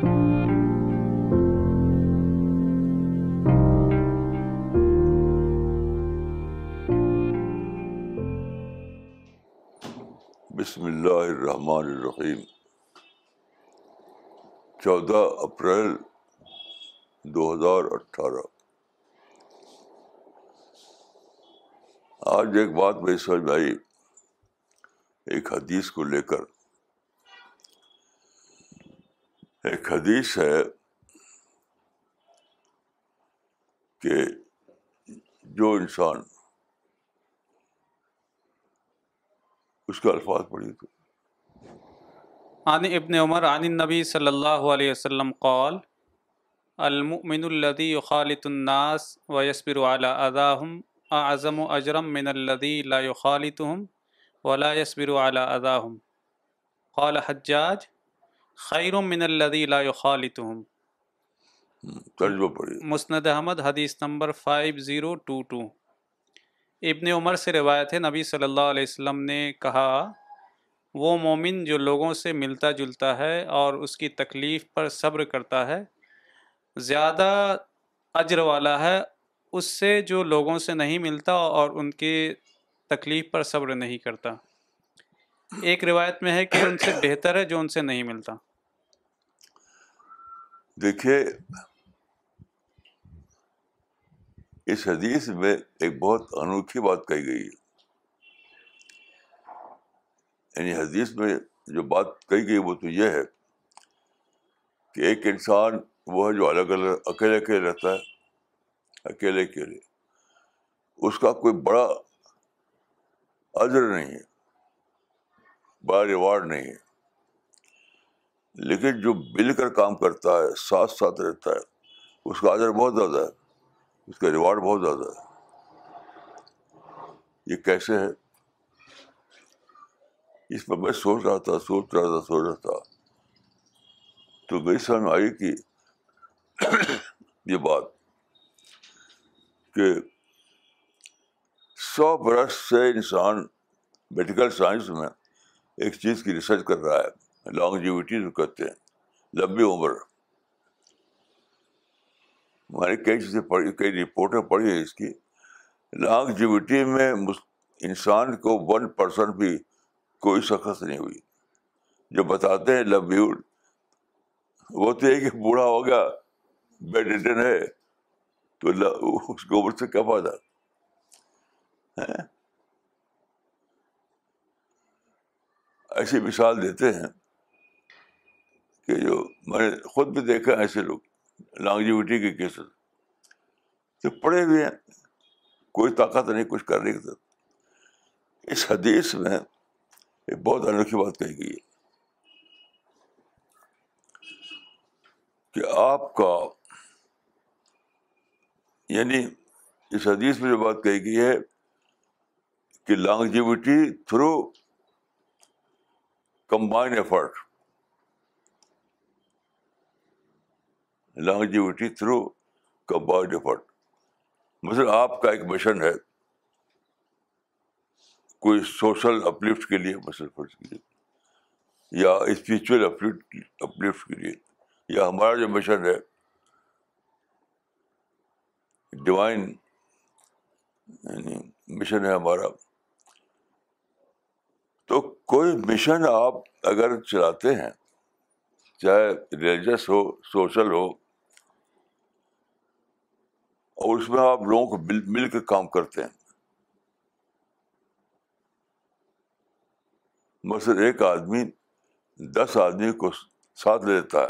بسم اللہ الرحمن الرحیم چودہ اپریل دو ہزار اٹھارہ آج ایک بات میری سمجھ میں آئی ایک حدیث کو لے کر ایک حدیث ہے کہ جو انسان اس کے الفاظ پڑھی تو۔ عن ابن عمر، عن النبی صلی اللہ علیہ وسلم قال، المؤمن الذي يخالط الناس ويصبر على اذاهم اعظم اجرا من الذي لا يخالطهم ولا يصبر على اذاهم قال حجاج خیر من الذي لا يخالطهم مسند احمد حدیث نمبر 5022 ابن عمر سے روایت ہے نبی صلی اللہ علیہ وسلم نے کہا وہ مومن جو لوگوں سے ملتا جلتا ہے اور اس کی تکلیف پر صبر کرتا ہے زیادہ اجر والا ہے اس سے جو لوگوں سے نہیں ملتا اور ان کی تکلیف پر صبر نہیں کرتا۔ ایک روایت میں ہے کہ ان سے بہتر ہے جو ان سے نہیں ملتا۔ دیکھیے، اس حدیث میں ایک بہت انوکھی بات کہی گئی ہے۔ یعنی حدیث میں جو بات کہی گئی وہ تو یہ ہے کہ ایک انسان وہ ہے جو الگ الگ اکیلے اکیلے رہتا ہے، اکیلے اکیلے۔ اس کا کوئی بڑا عذر نہیں ہے، بڑا ریوارڈ نہیں ہے۔ لیکن جو مل کر کام کرتا ہے، ساتھ ساتھ رہتا ہے، اس کا عذر بہت زیادہ ہے، اس کا ریوارڈ بہت زیادہ ہے۔ یہ کیسے ہے؟ اس پر میں سوچ رہا تھا، سوچ رہا تھا، سوچ رہا تھا۔ تو میری سمجھ میں آئی کہ یہ بات کہ سو برس سے انسان میڈیکل سائنس میں ایک چیز کی ریسرچ کر رہا ہے۔ لانگجیوٹی جو کہتے ہیں، لمبی عمر۔ میں نے کئی چیزیں پڑھی، کئی رپورٹیں پڑھی ہیں اس کی۔ لانگجیوٹی میں انسان کو ون پرسنٹ بھی کوئی شخص نہیں ہوئی۔ جو بتاتے ہیں لمبیوڈ وہ تو یہ کہ بوڑھا ہو گیا بیڈ ریٹن ہے، تو اس کی عمر سے کیا فائدہ؟ ایسی مثال دیتے ہیں۔ کہ جو میں نے خود بھی دیکھا ایسے لوگ لانگجیوٹی کے کیسز تو پڑے ہوئے ہیں، کوئی طاقت نہیں، کچھ کر نہیں سکتا۔ اس حدیث میں ایک بہت انوکھی بات کہی گئی ہے کہ آپ کا یعنی اس حدیث میں جو بات کہی گئی ہے کہ longevity through combine effort longevity through combined effort مثلا آپ کا ایک مشن ہے کوئی سوشل اپلفٹ کے لیے مسل فرض کے لیے یا اسپریچل اپلفٹ کے لیے، یا ہمارا جو مشن ہے ڈیوائن یعنی مشن ہے ہمارا۔ تو کوئی مشن آپ اگر چلاتے ہیں، چاہے ریلیجس ہو، سوشل ہو اور اس میں آپ لوگوں کو مل مل کے کام کرتے ہیں۔ مثلاً ایک آدمی دس آدمی کو ساتھ لے لیتا ہے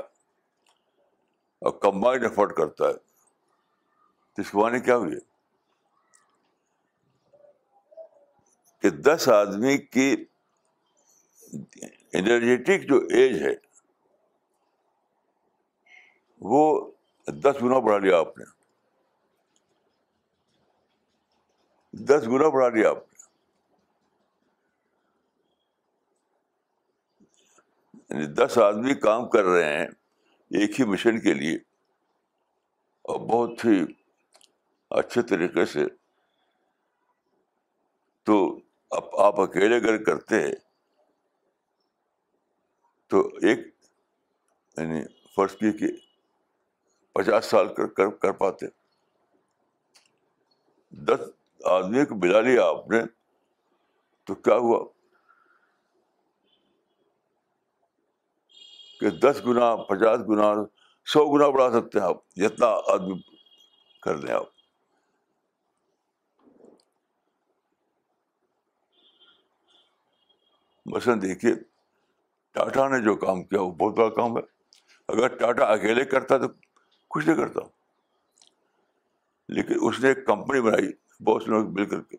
اور کمبائنڈ ایفرٹ کرتا ہے۔ تو اس کے معنی کیا ہوئی کہ دس آدمی کی انرجیٹک جو ایج ہے، وہ دس گنا بڑھا لیا آپ نے۔ دس گنا بڑھا لیا آپ نے۔ یعنی دس آدمی کام کر رہے ہیں ایک ہی مشن کے لیے اور بہت ہی اچھے طریقے سے۔ تو آپ اکیلے اگر کرتے ہیں تو ایک یعنی فرض کی کہ پچاس سال کر کر, کر پاتے۔ دس آدمی کو بلا لیا آپ نے، تو کیا ہوا؟ کہ دس گنا پچاس گنا سو گنا بڑھا سکتے ہیں آپ، جتنا آدمی کر لیں آپ۔ مثلاً دیکھیے، ٹاٹا نے جو کام کیا، وہ بہت بڑا کام ہے۔ اگر ٹاٹا اکیلے کرتا تو کچھ نہیں کرتا۔ لیکن اس نے ایک کمپنی بنائی۔ بہت سے لوگ مل کر کے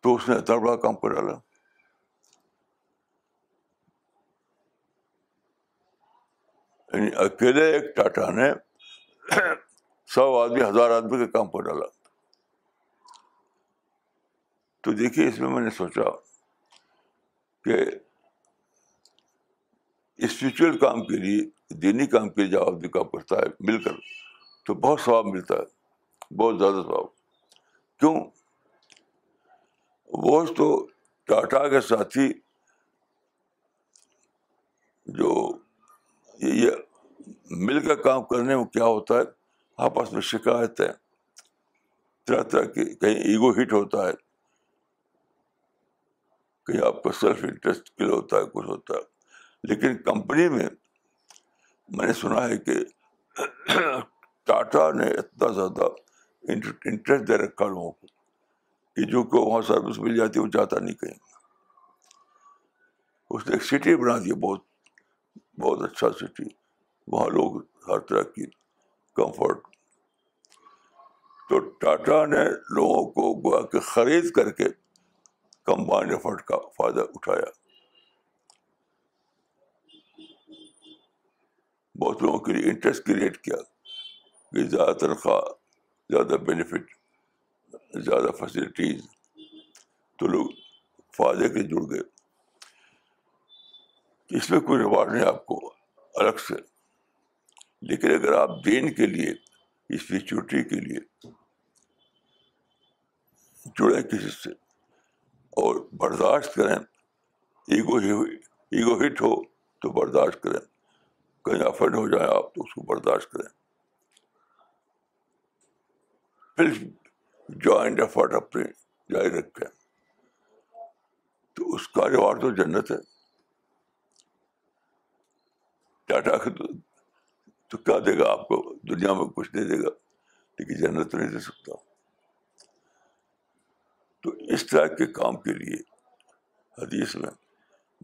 تو اس نے اتنا بڑا کام کر ڈالا۔ یعنی اکیلے ایک ٹاٹا نے سو آدمی، ہزار آدمی کا کام کر ڈالا۔ تو دیکھیے، اس میں میں نے سوچا کہ اسپریچل کام کے لیے، دینی کام کے لیے جب آدمی کام کرتا ہے، مل کر تو بہت ثواب ملتا ہے۔ بہت زیادہ ثواب۔ کیوں؟ وہ تو ٹاٹا کے ساتھی جو یہ مل کر کام کرنے میں کیا ہوتا ہے، آپس میں شکایت ہے طرح طرح کی کہیں ایگو ہٹ ہوتا ہے، کہیں آپ کا سیلف انٹرسٹ کل ہوتا ہے، کچھ ہوتا ہے۔ لیکن کمپنی میں میں نے سنا ہے کہ ٹاٹا نے اتنا زیادہ انٹرسٹ دے رکھا لوگوں کو کہ جو کہ وہاں سروس مل جاتی ہے، وہ جاتا نہیں کہیں۔ اس نے ایک سٹی بنا دی بہت بہت اچھا سٹی وہاں لوگ ہر طرح کی کمفرٹ تو ٹاٹا نے لوگوں کو گوا کے خرید کر کے کمبائن ایفرٹ کا فائدہ اٹھایا۔ بہت لوگوں کے لیے انٹرسٹ کریٹ کیا۔ کہ زیادہ تنخواہ زیادہ بینیفٹ زیادہ فیسلٹیز تو لوگ فائدے کے جڑ گئے۔ اس میں کوئی ریوارڈ نہیں، آپ کو الگ سے۔ لیکن اگر آپ دین کے لیے اسپریچوٹی کے لیے جڑیں کسی سے اور برداشت کریں ایگو ہی ایگو ہٹ ہو تو برداشت کریں۔ کہیں افنڈ ہو جائیں آپ تو اس کو برداشت کریں۔ پھر جوائنٹ ایفرٹ اپنے جاری رکھیں تو اس کا ریوارڈ تو جنت ہے۔ ٹاٹا تو تو کیا دے گا آپ کو، دنیا میں کچھ نہیں دے گا، لیکن جنت تو نہیں دے سکتا۔ تو اس طرح کے کام کے لیے حدیث میں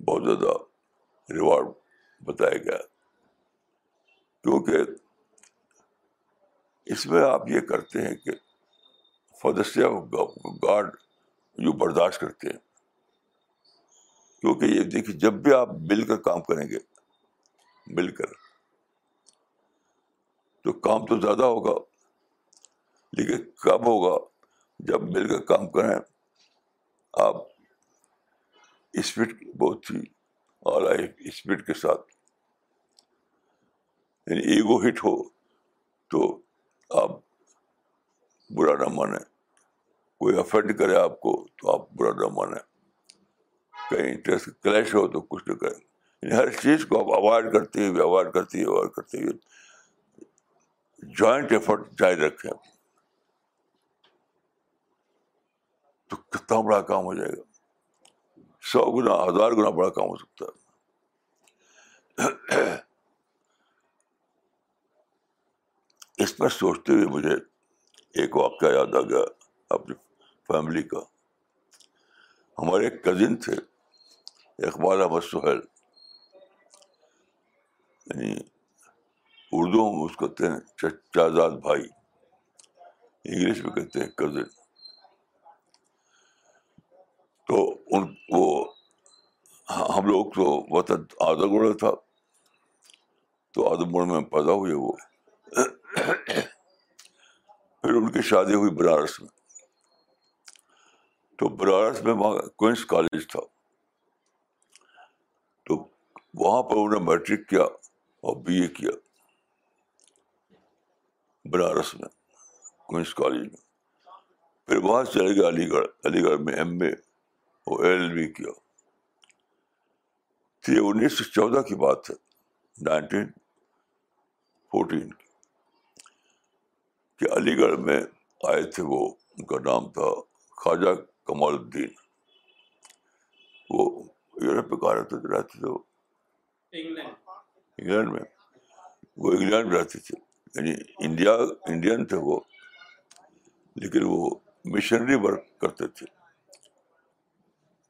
بہت زیادہ ریوارڈ بتایا گیا۔ کیونکہ اس میں آپ یہ کرتے ہیں کہ فدسیہ گارڈ جو برداشت کرتے ہیں۔ کیونکہ یہ دیکھیے، جب بھی آپ مل کر کام کریں گے، مل کر، تو کام تو زیادہ ہوگا، لیکن کب ہوگا؟ جب مل کر کام کریں، آپ اسپیڈ بہت ہی اعلیٰ اسپیڈ کے ساتھ یعنی ایگو ہٹ ہو، تو آپ برا نہ مانیں۔ کوئی افینڈ کرے آپ کو تو آپ برا نہ مانیں۔ کہیں انٹرسٹ کلیش ہو تو کچھ نہ کریں۔ یعنی ہر چیز کو آپ اوائڈ کرتے ہوئے اوائڈ کرتے ہوئے اوائڈ کرتے ہوئے جوائنٹ ایفرٹ جاری رکھیں۔ تو کتنا بڑا کام ہو جائے گا۔ سو گنا، ہزار گنا بڑا کام ہو سکتا ہے۔ اس پر سوچتے ہوئے مجھے ایک واقعہ یاد آ گیا اپنی فیملی کا۔ ہمارے ایک کزن تھے، اقبال احمد سہیل۔ یعنی اردو میں اس کو کہتے ہیں شہزاد بھائی۔ انگلش میں کہتے ہیں کزن تو ان، وہ ہم لوگ تو وطن آدم گڑھ تھا۔ تو آدم گڑھ میں پیدا ہوئے وہ۔ پھر ان کی شادی ہوئی بنارس میں۔ تو بنارس میں وہاں کوئنس کالج تھا۔ تو وہاں پر انہوں نے میٹرک کیا اور بی اے کیا۔ بنارس میں، کوئنس کالج میں۔ پھر وہاں سے چلے گئے علی گڑھ۔ علی گڑھ میں ایم اے اور ایل بی کیا۔ تو یہ انیس سو چودہ کی بات ہے۔ نائنٹین، فورٹین کی۔ کہ علی گڑھ میں آئے تھے وہ ان کا نام تھا خواجہ کمال الدین۔ وہ یورپ کہاں رہتے تھے رہتے تھے وہ۔ انگلینڈ۔ میں۔ وہ انگلینڈ میں رہتے تھے۔ یعنی انڈیا انڈین تھے وہ۔ لیکن وہ مشنری ورک کرتے تھے۔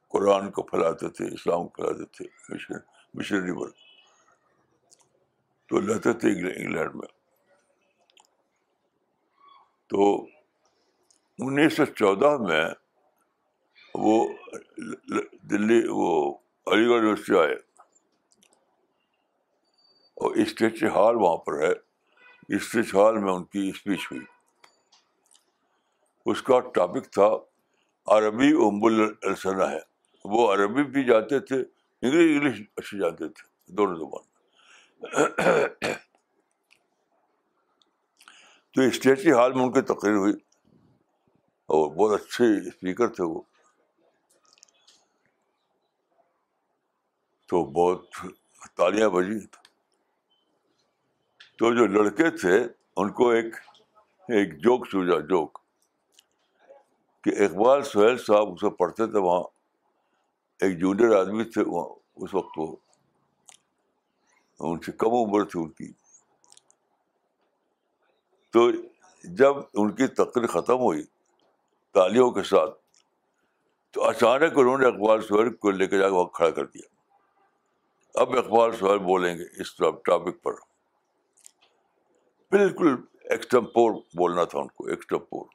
قرآن کو پھیلاتے تھے اسلام کو پھیلاتے تھے۔ مشنری ورک تو رہتے تھے انگلینڈ میں۔ تو انیس سو چودہ میں وہ دلی، وہ علی گڑھ یونیورسٹی آئے۔ اور اسٹیچ ہال وہاں پر ہے۔ اسٹیچ ہال میں ان کی اسپیچ ہوئی۔ اس کا ٹاپک تھا عربی ام السنا ہے۔ وہ عربی بھی جانتے تھے انگلش انگلش اچھے جانتے تھے۔ دونوں زبان۔ تو اسٹیچی ہال میں ان کی تقریر ہوئی، اور بہت اچھے اسپیکر تھے وہ۔ تو بہت تالیاں بجی۔ تو جو لڑکے تھے، ان کو ایک ایک جوک سوجا جوک۔ کہ اقبال سہیل صاحب اسے پڑھتے تھے، وہاں ایک جونیئر آدمی تھے وہاں اس وقت وہ، ان سے کم عمر تھی ان کی۔ تو جب ان کی تقریر ختم ہوئی تالیوں کے ساتھ، تو اچانک انہوں نے اقبال سہیل کو لے کے جا کے وہاں کھڑا کر دیا۔ اب اقبال سہیل بولیں گے اس ٹاپک پر۔ بالکل ایکسٹمپور بولنا تھا ان کو ایکسٹمپور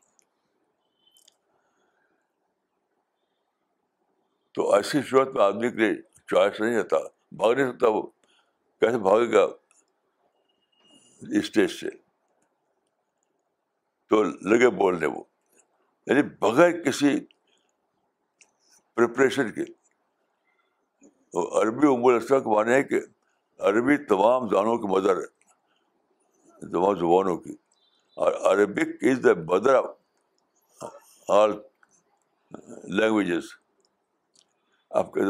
تو ایسی صورت میں آدمی کے لیے چوائس نہیں رہتا بھاگ نہیں سکتا وہ کیسے بھاگے گا اسٹیج سے؟ تو لگے بولنے وہ۔ یعنی بغیر کسی پریپریشن کے۔ عربی عمر کا مانے ہے کہ عربی تمام زانوں کی مدر ہے۔ تمام زبانوں کی۔ اور Arabic is the mother all languages آپ کے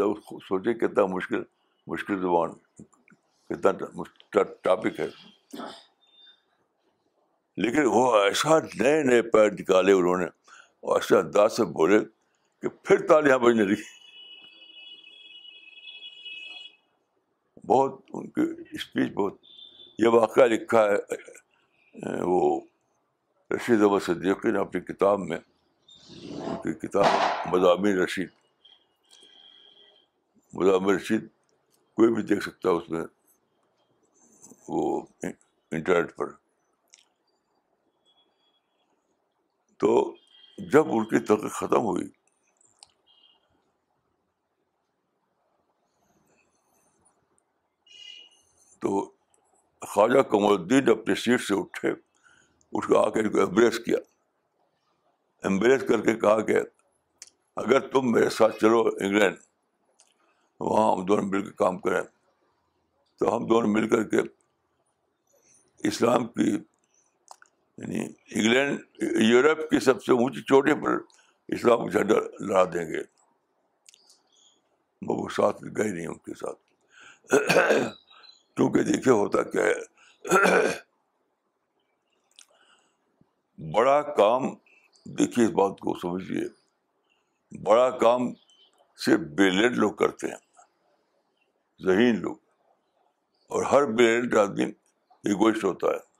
سوچیں کتنا مشکل مشکل زبان، کتنا ٹاپک ہے۔ لیکن وہ ایسا نئے نئے پیر نکالے انہوں نے اور ایسے انداز سے بولے کہ پھر تالیاں بجنے لگی۔ بہت ان کی اسپیچ بہت، یہ واقعہ لکھا ہے، وہ رشید احمد صدیقی نے اپنی کتاب میں، ان کی کتاب مضامین رشید مضامین رشید کوئی بھی دیکھ سکتا ہے اس میں، وہ انٹرنیٹ پر۔ تو جب ان کی تقریب ختم ہوئی۔ تو خواجہ کمر الدین اپنی سیٹ سے اٹھے، اٹھ کے آ کے ان کو ایمبریس کیا۔ ایمبریس کر کے کہا کہ اگر تم میرے ساتھ چلو انگلینڈ، وہاں ہم دونوں مل کے کام کریں۔ تو ہم دونوں مل کر کے اسلام کی یعنی انگلینڈ، یورپ کی سب سے اونچی چوٹی پر اسلام کا جھنڈا لڑا دیں گے۔ وہ ساتھ گئے نہیں ان کے ساتھ۔ کیونکہ دیکھیے ہوتا کیا ہے۔ بڑا کام، دیکھیے اس بات کو سمجھیے۔ بڑا کام صرف بریلینٹ لوگ کرتے ہیں، ذہین لوگ۔ اور ہر بریلینٹ آدمی ایگوسٹ ہوتا ہے۔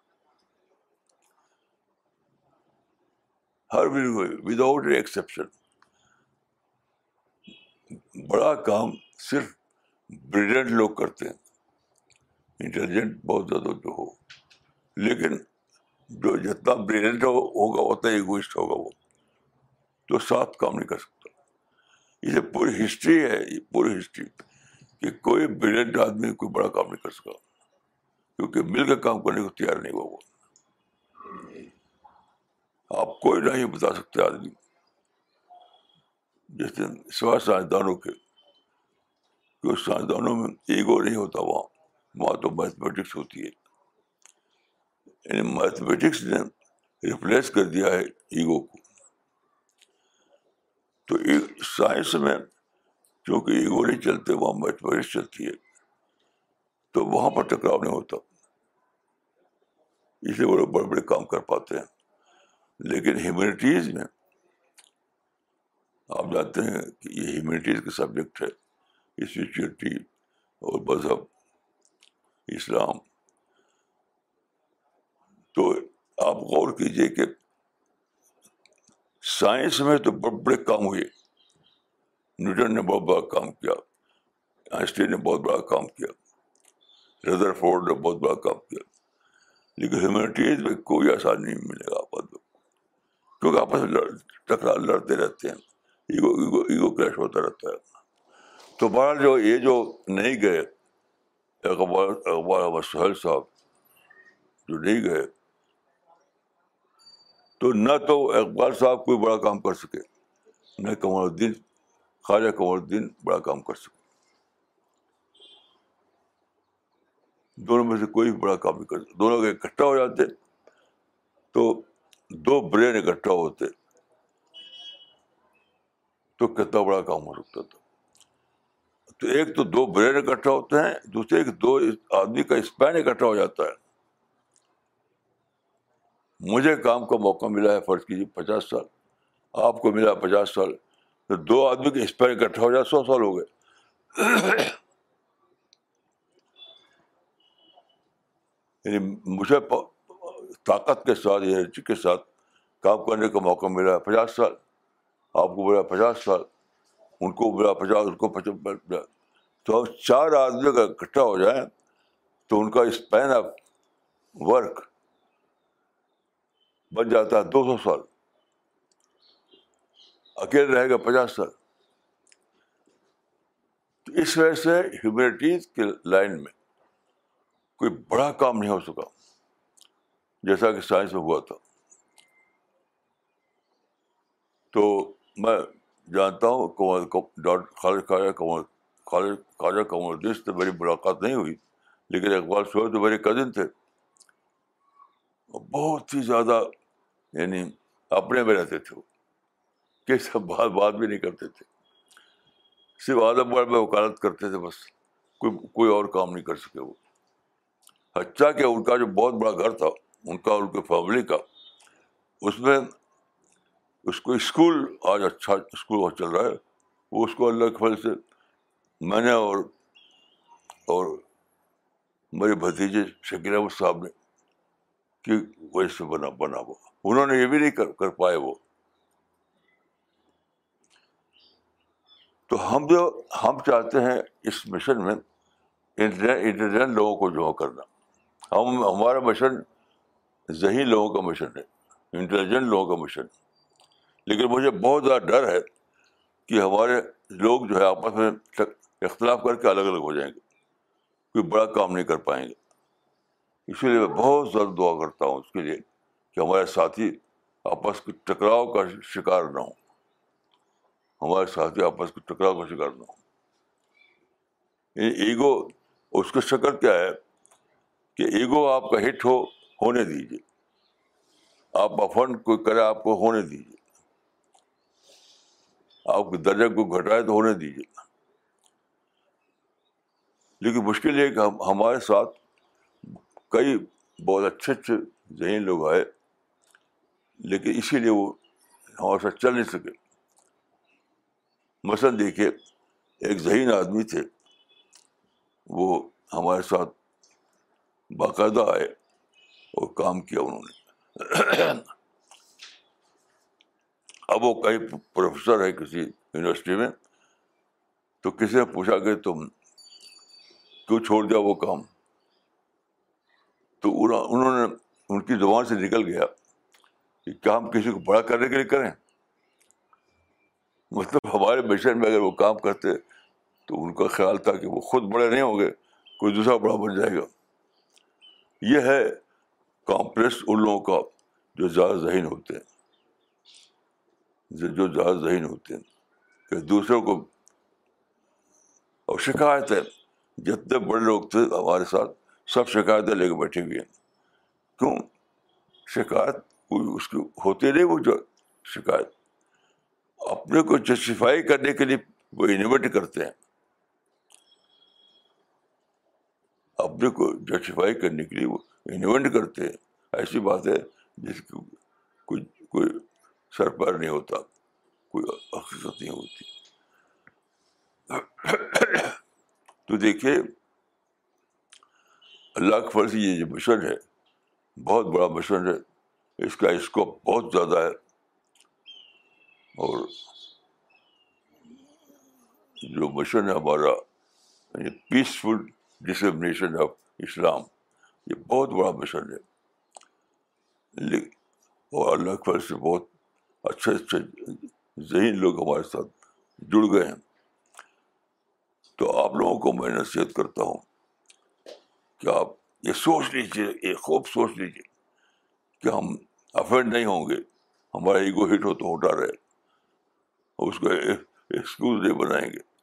ہر وداؤٹ ایکسیپشن بڑا کام صرف بریلینٹ لوگ کرتے ہیں۔ انٹیلیجنٹ بہت زیادہ جو ہو، لیکن جو جتنا بریلنٹ ہوگا، اتنا ایگوسٹ ہوگا وہ۔ تو ساتھ کام نہیں کر سکتا۔ یہ پوری ہسٹری ہے، یہ پوری ہسٹری کہ کوئی بریلنٹ آدمی کوئی بڑا کام نہیں کر سکا۔ کیونکہ مل کے کام کرنے کو تیار نہیں ہوا وہ۔ آپ کوئی نہیں بتا سکتے آدمی۔ جیسے سوا سائنسدانوں کے سائنسدانوں میں ایگو نہیں ہوتا، وہاں وہاں تو میتھمیٹکس ہوتی ہے۔ یعنی میتھمیٹکس نے ریپلیس کر دیا ہے ایگو کو۔ تو سائنس میں چونکہ ایگو نہیں چلتے، وہاں میتھمیٹکس چلتی ہے، تو وہاں پر ٹکراؤ نہیں ہوتا۔ اس لیے وہ لوگ بڑے بڑے کام کر پاتے ہیں۔ لیکن ہیومینٹیز میں آپ جانتے ہیں کہ یہ ہیومینٹیز کا سبجیکٹ ہے اسپریچولیٹی اور مذہب، اسلام۔ تو آپ غور کیجیے کہ سائنس میں تو بڑے بڑے کام ہوئے۔ نیوٹن نے بہت بڑا کام کیا، آئنسٹین نے بہت بڑا کام کیا ردر فورڈ نے بہت بڑا کام کیا، لیکن ہیومینٹیز میں کوئی آسان نہیں ملے گا آپ کو۔ کیونکہ آپس میں ٹکرا لڑتے رہتے ہیں۔ ایگو ایگو ایگو کریش ہوتا رہتا ہے۔ تو بہرحال جو یہ جو نہیں گئے، اقبال اقبال احمد سہیل صاحب جو نہیں گئے، تو نہ تو اقبال صاحب کوئی بڑا کام کر سکے، نہ کمر الدین خواجہ کمر الدین بڑا کام کر سکے۔ دونوں میں سے کوئی بڑا کام نہیں کر سکتے دونوں کے اکٹھا ہو جاتے تو دو برین اکٹھا ہوتے، تو کتنا بڑا کام ہو سکتا تھا۔ تو ایک تو دو برین اکٹھا ہوتے ہیں، دوسرے ایک دو آدمی کا اسپین اکٹھا ہو جاتا ہے۔ مجھے کام کا موقع ملا ہے، فرض کیجیے پچاس سال۔ آپ کو ملا پچاس سال، تو دو آدمی کے اسپین اکٹھا ہو جائے، سو سال ہو گئے۔ یعنی مجھے طاقت کے ساتھ انرجی کے ساتھ کام کرنے کا موقع ملا ہے پچاس سال۔ آپ کو ملا پچاس سال۔ ان کو ملا پچاس، ان کو پچاس۔ تو چار آدمی کا اکٹھا ہو جائیں تو ان کا اسپین آف ورک بن جاتا ہے دو سو سال۔ اکیلے رہے گا پچاس سال۔ تو اس وجہ سے ہیومینٹیز کے لائن میں کوئی بڑا کام نہیں ہو سکا۔ جیسا کہ سائنس میں ہوا تھا۔ تو میں جانتا ہوں ڈاکٹر خالد خواجہ کمر خالد خواجہ کمر الدین سے میری ملاقات نہیں ہوئی، لیکن اقبال صحیح تو میرے کزن تھے۔ بہت ہی زیادہ یعنی اپنے میں رہتے تھے وہ۔ کہ سب بات بات بھی نہیں کرتے تھے۔ صرف اعظم گڑھ میں وکالت کرتے تھے بس، کوئی کوئی اور کام نہیں کر سکے وہ۔ اچھا کہ ان کا جو بہت بڑا گھر تھا ان کا ان کی فیملی کا۔ اس میں اس کو اسکول آج اچھا اسکول چل رہا ہے۔ وہ اس کو اللہ کے فضل سے میں نے اور اور میرے بھتیجے شکیل احمد صاحب نے کہ وجہ سے بنا بنا وہ۔ انہوں نے یہ بھی نہیں کر کر پائے وہ۔ تو ہم جو ہم چاہتے ہیں اس مشن میں انٹیلیجنٹ لوگوں کو جمع کرنا۔ ہم ہمارا مشن ذہین لوگوں کا مشن ہے، انٹیلیجنٹ لوگوں کا مشن لیکن مجھے بہت زیادہ ڈر ہے کہ ہمارے لوگ جو ہے آپس میں اختلاف کر کے الگ الگ ہو جائیں گے، کوئی بڑا کام نہیں کر پائیں گے۔ اسی لیے میں بہت زیادہ دعا کرتا ہوں اس کے لیے کہ ہمارے ساتھی آپس کے ٹکراؤ کا شکار نہ ہوں۔ ہمارے ساتھی آپس کے ٹکراؤ کا شکار نہ ہوں۔ ایگو، اس کا شکل کیا ہے کہ ایگو آپ کا ہٹ ہو ہونے دیجیے آپ افنڈ کوئی کرے آپ کو ہونے دیجیے آپ کے درجے کو گھٹائے تو ہونے دیجیے لیکن مشکل یہ کہ ہمارے ساتھ کئی بہت اچھے اچھے ذہین لوگ آئے، لیکن اسی لیے وہ ہمارے ساتھ چل نہیں سکے۔ مثلاً دیکھیے، ایک ذہین آدمی تھے، وہ ہمارے ساتھ باقاعدہ آئے۔ اور کام کیا انہوں نے۔ اب وہ کہیں پروفیسر ہے کسی یونیورسٹی میں، تو کسی نے پوچھا کہ تم کیوں چھوڑ دیا وہ کام؟ تو انہوں نے ان کی زبان سے نکل گیا کہ کیا ہم کسی کو بڑا کرنے کے لیے کریں؟ مطلب ہمارے مشن میں اگر وہ کام کرتے تو ان کا خیال تھا کہ وہ خود بڑے نہیں ہوں گے، کوئی دوسرا بڑا بن جائے گا۔ یہ ہے کمپلیکس ان لوگوں کا جو زیادہ ذہین ہوتے ہیں۔ جو زیادہ ذہین ہوتے ہیں۔ کہ دوسروں کو اور شکایت ہے جتنے بڑے لوگ تھے ہمارے ساتھ سب شکایتیں لے کے بیٹھے ہوئے ہیں۔ کیوں؟ شکایت کوئی اس کی ہوتی نہیں وہ جو شکایت۔ اپنے کو جسٹیفائی کرنے کے لیے وہ انویٹ کرتے ہیں۔ اپنے کو جسٹیفائی کرنے کے لیے وہ انوینٹ کرتے ہیں۔ ایسی بات ہے جس کی کوئی کوئی سر پیر نہیں ہوتا، کوئی حقیقت نہیں ہوتی۔ تو دیکھیے، اللہ کے فرض یہ جو مشن ہے، بہت بڑا مشن ہے۔ اس کا اسکوپ بہت زیادہ ہے۔ اور جو مشن ہے ہمارا یعنی پیسفل ڈسمنیشن آف اسلام یہ بہت بڑا مشن ہے۔ اور اللہ کے فرض سے بہت اچھے اچھے ذہین لوگ ہمارے ساتھ جڑ گئے ہیں۔ تو آپ لوگوں کو میں نصیحت کرتا ہوں کہ آپ یہ سوچ لیجیے یہ خوب سوچ لیجیے کہ ہم افینڈ نہیں ہوں گے، ہمارا ایگو ہٹ ہو تو ہوتا رہے۔ اس کو ایکسکیوز نہیں بنائیں گے۔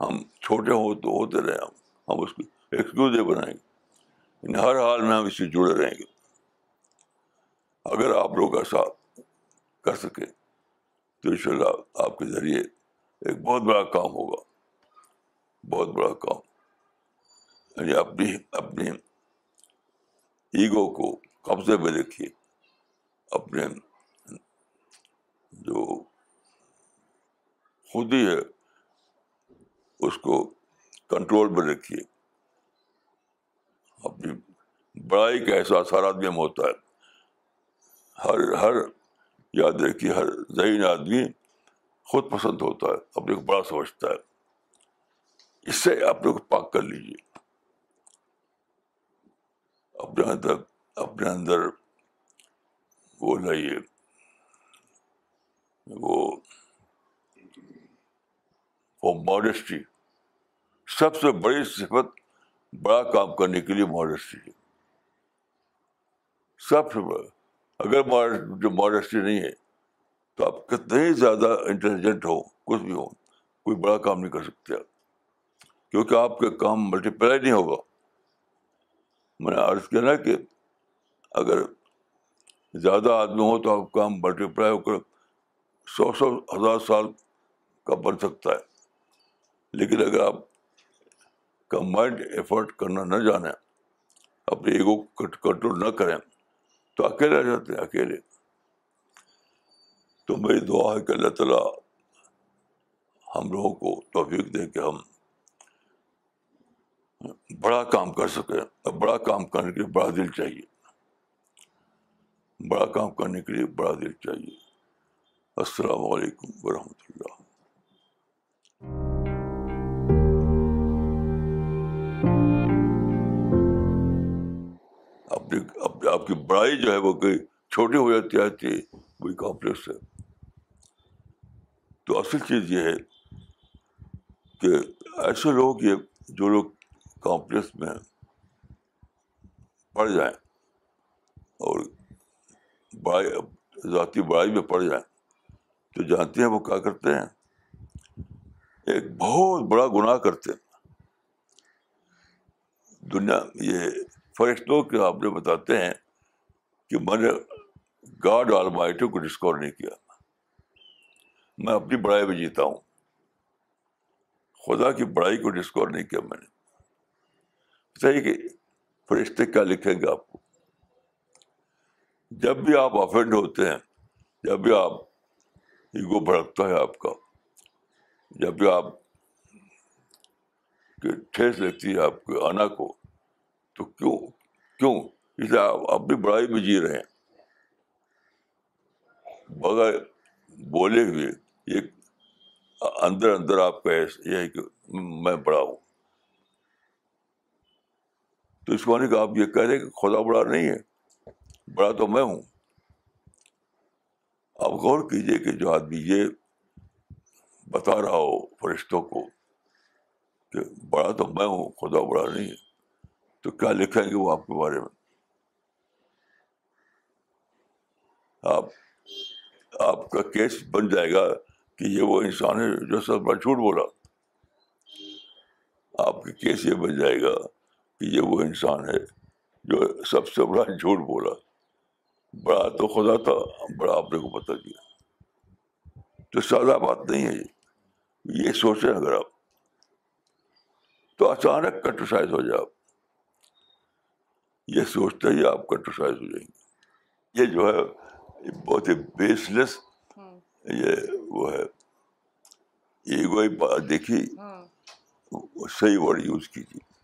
ہم چھوٹے ہو تو ہوتے رہے ہم۔ ہم اس کو ایکسکیوز بنائیں گے۔ ہر حال میں ہم اس سے جڑے رہیں گے۔ اگر آپ لوگ ایسا کر سکیں تو ان شاء اللہ آپ کے ذریعے ایک بہت بڑا کام ہوگا۔ بہت بڑا کام۔ یعنی اپنی اپنی ایگو کو قبضے میں رکھیے۔ اپنے جو خود ہی ہے اس کو کنٹرول میں رکھیے۔ اپنی بڑائی کا احساس ہر آدمی میں ہوتا ہے۔ ہر ہر، یاد رکھیے، ہر ذہین آدمی خود پسند ہوتا ہے، اپنے کو بڑا سمجھتا ہے۔ اس سے اپنے کو پاک کر لیجیے اپنے اندر اپنے اندر وہ لائیے، وہ وہ ماڈسٹی سب سے بڑی صفت بڑا کام کرنے کے لیے ماڈسٹی ہے۔ سب سے بڑا، اگر جو ماڈسٹی نہیں ہے، تو آپ کتنے ہی زیادہ انٹیلیجنٹ ہو، کچھ بھی ہو، کوئی بڑا کام نہیں کر سکتے آپ۔ کیونکہ آپ کا کام ملٹی پلائی نہیں ہوگا۔ میں نے عرض کیا نا کہ اگر زیادہ آدمی ہو تو آپ کام ملٹی پلائی ہو کر سو سو ہزار سال کا بن سکتا ہے۔ لیکن اگر آپ کمبائنڈ ایفرٹ کرنا نہ جانیں اپنے ایگو کنٹرول نہ کریں، تو اکیلے رہ جاتے ہیں، اکیلے۔ تو میری دعا ہے کہ اللہ تعالیٰ ہم لوگوں کو توفیق دے کہ ہم بڑا کام کر سکیں۔ بڑا کام کرنے کے لیے بڑا دل چاہیے۔ بڑا کام کرنے کے لیے بڑا دل چاہیے۔ السلام علیکم ورحمۃ اللہ۔ اپنی آپ کی بڑائی جو ہے وہ کوئی چھوٹی ہو جاتی آتی ہے وہی کمپلیکس ہے تو اصل چیز یہ ہے کہ ایسے لوگ یہ جو لوگ کمپلیکس میں پڑ جائیں اور بڑائی، ذاتی بڑائی میں پڑ جائیں، تو جانتے ہیں وہ کیا کرتے ہیں؟ ایک بہت بڑا گناہ کرتے ہیں۔ دنیا یہ فرشتوں کے آپ نے بتاتے ہیں کہ میں نے گاڈ آلمائٹی کو ڈسکور نہیں کیا۔ میں اپنی بڑائی میں جیتا ہوں۔ خدا کی بڑائی کو ڈسکور نہیں کیا میں نے۔ صحیح کہ فرشتے کیا لکھیں گے آپ کو؟ جب بھی آپ افینڈ ہوتے ہیں، جب بھی آپ ایگو بھڑکتا ہے آپ کا، جب بھی آپ ٹھیس لگتی ہے آپ کے آنا کو تو کیوں؟ کیوں؟ اس لیے آپ اب بھی بڑائی میں جی رہے ہیں۔ بغیر بولے ہوئے، یہ اندر اندر آپ کا یہ ہے کہ میں بڑا ہوں۔ تو اس کو کہ آپ یہ کہہ رہے کہ خدا بڑا نہیں ہے، بڑا تو میں ہوں۔ آپ غور کیجیے کہ جو آدمی یہ بتا رہا ہو فرشتوں کو کہ بڑا تو میں ہوں، خدا بڑا نہیں ہے۔ تو کیا لکھیں گے وہ آپ کے بارے میں آپ آپ کا کیس بن جائے گا کہ یہ وہ انسان ہے جو سب بڑا جھوٹ بولا آپ کے کیس یہ بن جائے گا کہ یہ وہ انسان ہے جو سب سے بڑا جھوٹ بولا بڑا تو خدا تھا بڑا آپ نے کو بتا دیا تو سادہ بات نہیں ہے یہ سوچیں اگر آپ تو اچانک کٹرسائز ہو جائے آپ یہ سوچتے ہی آپ کٹرسائز ہو جائیں گے۔ یہ جو ہے بہت ہی بیس لیس یہ وہ ہے۔ ایگو دیکھی صحیح ورڈ یوز کیجیے۔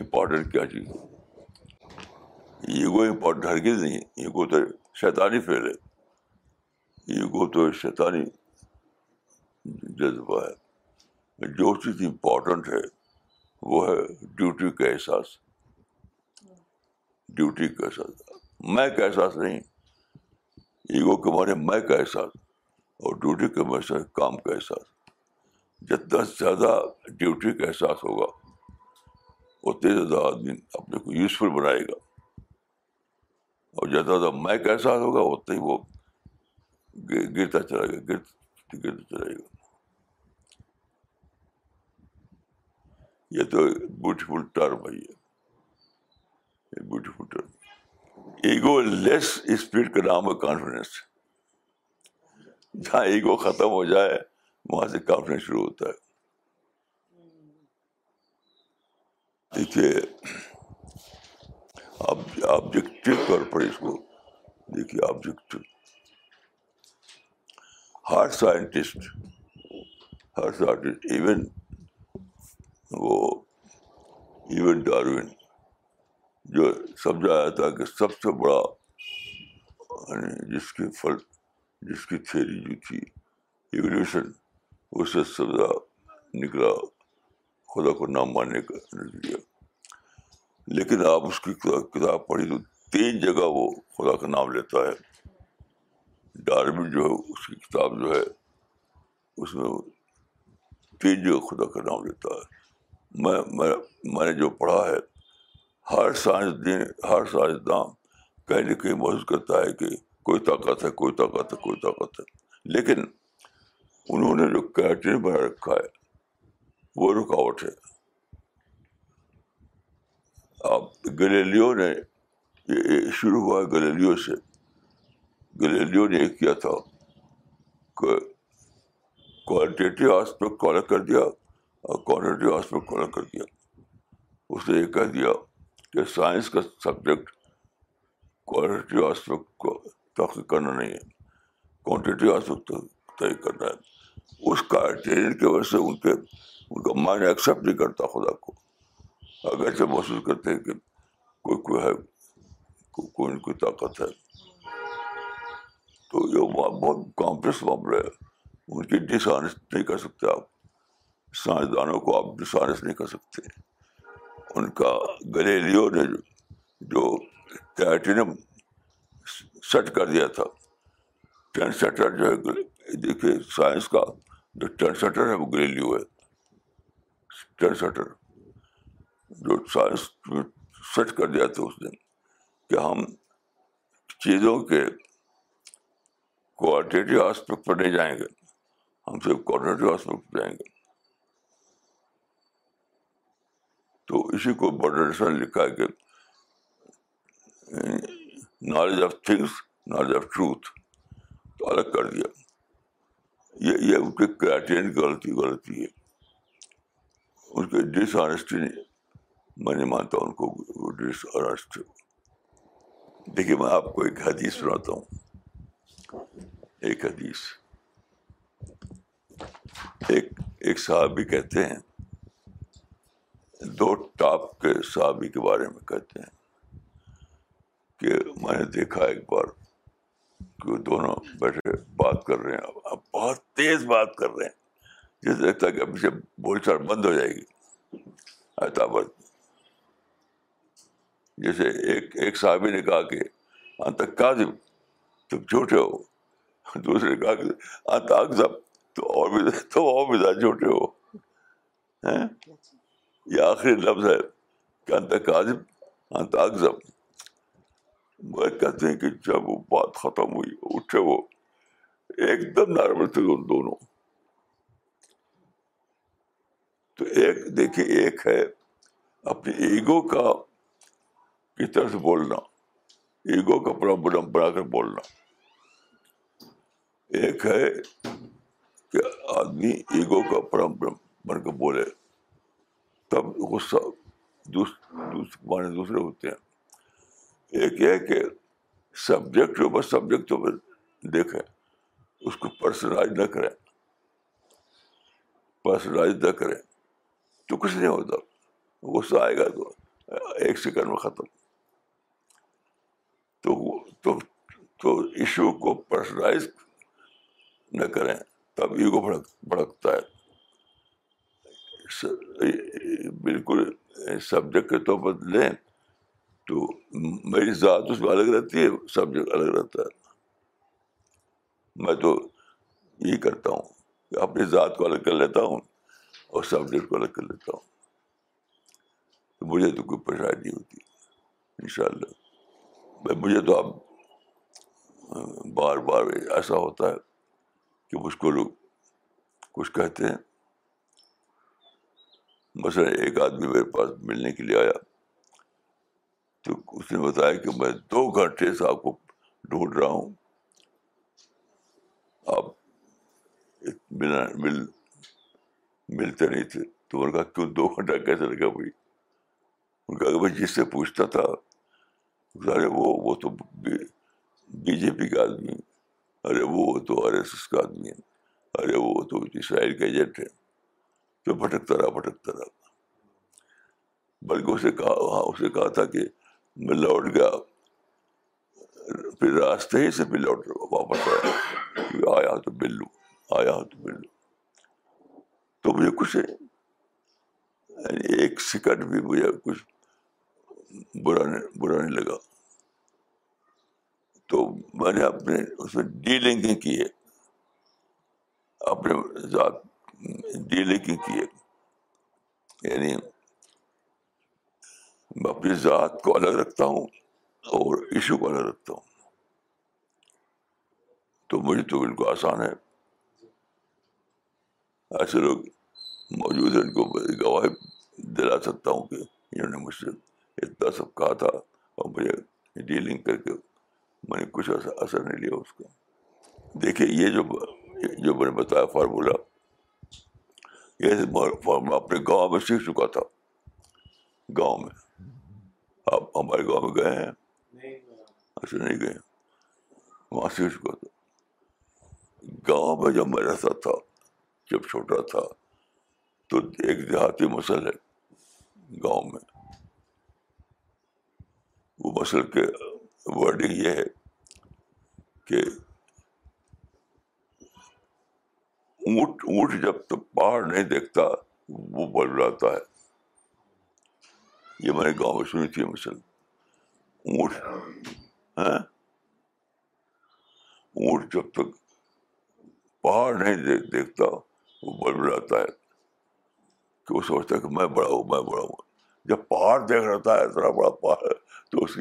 امپورٹنٹ کیا چیز ایگو امپورٹنٹ ہرگز نہیں ایگو تو شیطانی فیل ہے۔ ایگو تو شیطانی جذبہ ہے۔ جو چیز امپورٹنٹ ہے وہ ہے ڈیوٹی کا احساس۔ ڈیوٹی کا احساس میں کا احساس نہیں، ایگو کے معنی میں کا احساس اور ڈیوٹی کے معنی کام کا احساس۔ جتنا زیادہ ڈیوٹی کا احساس ہوگا اتنے زیادہ آدمی اپنے کو یوزفل بنائے گا۔ اور جتنا زیادہ میں کا احساس ہوگا اتنا ہی وہ گرتا چلا گا گرتا گرتا چلے گا یہ تو بیوٹیفل ٹرم ہے یہ۔ Beautiful term egoless spirit کا نام ہے کانفیڈینس جہاں ایگو ختم ہو جائے وہاں سے کانفیڈینس شروع ہوتا ہے دیکھیے آبجیکٹو طور پر اس کو دیکھیے آبجیکٹو ہر سائنٹسٹ ہر سائنٹسٹ ایون وہ ایون ڈاروین جو سمجھایا تھا کہ سب سے بڑا یعنی جس کی فل، جس کی تھیری جو تھی ایولیوشن اس سے نکلا خدا کو نام ماننے کا نظریہ لیکن آپ اس کی کتاب پڑھی تو تین جگہ وہ خدا کا نام لیتا ہے۔ ڈاروین جو ہے، اس کی کتاب جو ہے، اس میں تین جگہ خدا کا نام لیتا ہے۔ میں میں نے جو پڑھا ہے ہر سائنسدین ہر سائنسداں کہیں نہ کہیں محسوس کرتا ہے کہ کوئی طاقت ہے، کوئی طاقت ہے، کوئی طاقت ہے۔ لیکن انہوں نے جو کرائٹیریا بنا رکھا ہے، وہ رکاوٹ ہے۔ آپ گلیلیو نے یہ شروع ہوا ہے گلیلیو سے۔ گلیلیو نے یہ کیا تھا کہ کوالٹیٹیو آسپیکٹ کو الگ کر دیا اور کوانٹیٹیو آسپیکٹ کو الگ کر دیا۔ اس نے یہ کہہ دیا کہ سائنس کا سبجیکٹ کوالٹیو آسپیکٹ کو تحقیق کرنا نہیں ہے۔ کوانٹیٹیو آسپیکٹ طے کرنا ہے۔ اس کرائٹیرین کی وجہ سے ان کے ان کا مائنڈ ایکسیپٹ نہیں کرتا خدا کو۔ اگرچہ محسوس کرتے ہیں کہ کوئی کوئی ہے کوئی کوئی طاقت ہے۔ تو یہ بہت کمپلیکس معاملہ ہے۔ ان کی ڈس آنےسٹ نہیں کر سکتے آپ۔ سائنسدانوں کو آپ ڈس ڈسانس نہیں کر سکتے۔ ان کا گلیلیو نے جو ٹائٹینم سیٹ کر دیا تھا۔ ٹین سیٹر جو ہے، دیکھیے سائنس کا جو ٹین سیٹر ہے، وہ گلیلیو ہے۔ ٹین سیٹر جو سائنس سیٹ کر دیا تھا اس دن کہ ہم چیزوں کے کوالٹیٹیو آسپیکٹ پر نہیں جائیں گے۔ ہم صرف کوالٹیٹیو آسپیکٹ پہ جائیں گے۔ تو اسی کو بڈرسن لکھا ہے کہ knowledge of things knowledge of truth تو الگ کر دیا۔ یہ یہ ان کے کرائٹیرین کی غلطی غلطی ہے۔ ان کے ڈس آنےسٹی نہیں میں نہیں مانتا ان کو ڈس آنےسٹ دیکھیے، میں آپ کو ایک حدیث سناتا ہوں۔ ایک حدیث۔ ایک ایک صحابی کہتے ہیں دو ٹاپ کے صحابی کے بارے میں کہتے ہیں کہ میں نے دیکھا ایک بار کہ وہ دونوں بیٹھے بات کر رہے ہیں، اب بہت تیز بات کر رہے ہیں۔ جیسے لگتا ہے کہ اب سے بول چال بند ہو جائے گی۔ اعتبار جیسے ایک ایک صحابی نے کہا کہ انت کاظم تم جھوٹے ہو۔ دوسرے کہا کہ انت اکزب تو اور بھی، تو اور بھی زیادہ جھوٹے ہو۔ ہاں؟ یہ آخری لفظ ہے کہ انت کاظم، انت اکزب وہ کہتے ہیں کہ جب وہ بات ختم ہوئی، اٹھے وہ، ایک دم نارمل تھے ان دونوں۔ تو ایک، دیکھیے، ایک ہے اپنی ایگو کا کی طرف سے بولنا، ایگو کا پرابلم بنا کر بولنا۔ ایک ہے کہ آدمی ایگو کا پرابلم بن کر بولے۔ تب غصہ معنی دوسرے ہوتے ہیں۔ ایک یہ کہ سبجیکٹ جو سبجیکٹ تو دیکھیں، اس کو پرسنلائز نہ کریں۔ پرسنلائز نہ کریں۔ تو کچھ نہیں ہوتا۔ غصہ آئے گا تو ایک سیکنڈ میں ختم۔ تو تو تو ایشو کو پرسنلائز نہ کریں، تب ایگو بھڑک بھڑکتا ہے۔ بالکل سبجیکٹ کے طور پر لیں تو میری ذات اس میں الگ رہتی ہے، سبجیکٹ الگ رہتا ہے۔ میں تو یہی کرتا ہوں کہ اپنی ذات کو الگ کر لیتا ہوں اور سبجیکٹ کو الگ کر لیتا ہوں۔ تو مجھے تو کوئی پریشانی نہیں ہوتی ان شاء اللہ مجھے تو اب بار بار ایسا ہوتا ہے کہ مجھ کو لوگ کچھ کہتے ہیں مثلا ایک آدمی میرے پاس ملنے کے لیے آیا تو اس نے بتایا کہ میں دو گھنٹے سے آپ کو ڈھونڈ رہا ہوں۔ آپ ملنا مل ملتے نہیں تھے۔ تو انہوں نے کہا، کیوں دو گھنٹہ کیسے لگا بھائی؟ ان کا میں جس سے پوچھتا تھا۔ ارے وہ وہ تو بی جے پی کا آدمی ارے، وہ تو آر ایس ایس کا آدمی ہے۔ ارے، وہ تو اسرائیل کا ایجنٹ ہے۔ تو بھٹکتا رہا بھٹکتا رہا۔ بلکہ اسے کہا ہاں اسے کہا تھا کہ میں لوٹ گیا۔ پھر راستے ہی سے بھی لوٹ واپس آیا۔ آیا تو مل لوں، آیا تو مل لوں۔ تو مجھے کچھ یعنی ایک سیکنڈ بھی مجھے کچھ برا برا نہیں لگا۔ تو میں نے اپنے اس میں ڈیلنگ کی ہے۔ اپنے ذات ڈیلنگ کی یعنی میں اپنی ذات کو الگ رکھتا ہوں اور ایشو کو الگ رکھتا ہوں۔ تو مجھے تو بالکل آسان ہے۔ ایسے لوگ موجود ہیں، ان کو گواہ دلا سکتا ہوں کہ انہوں نے مجھ سے اتنا سب کہا تھا اور مجھے ڈیلنگ کر کے میں نے کچھ اثر نہیں لیا اس کا دیکھیے، یہ جو جو میں نے بتایا فارمولہ یہ فارمولہ اپنے گاؤں میں سیکھ چکا تھا۔ گاؤں میں۔ آپ ہمارے گاؤں میں گئے ہیں؟ ایسے نہیں گئے۔ وہاں سیکھ چکا تھا۔ گاؤں میں جب میں رہتا تھا جب چھوٹا تھا تو ایک دیہاتی مسل ہے۔ گاؤں میں۔ وہ مسل کے ورڈنگ یہ ہے کہ اونٹ اونٹ جب تک پہاڑ نہیں دیکھتا، وہ بل رہتا ہے۔ یہ میں نے گاؤں میں سنی تھی مسل اونٹ ہاں؟ اونٹ جب تک پہاڑ نہیں دیکھتا، وہ بل رہتا ہے۔ کہ وہ سوچتا ہے کہ میں بڑا ہوں، میں بڑا ہوں۔ جب پہاڑ دیکھ رہتا ہے اتنا بڑا پہاڑ تو اس کی،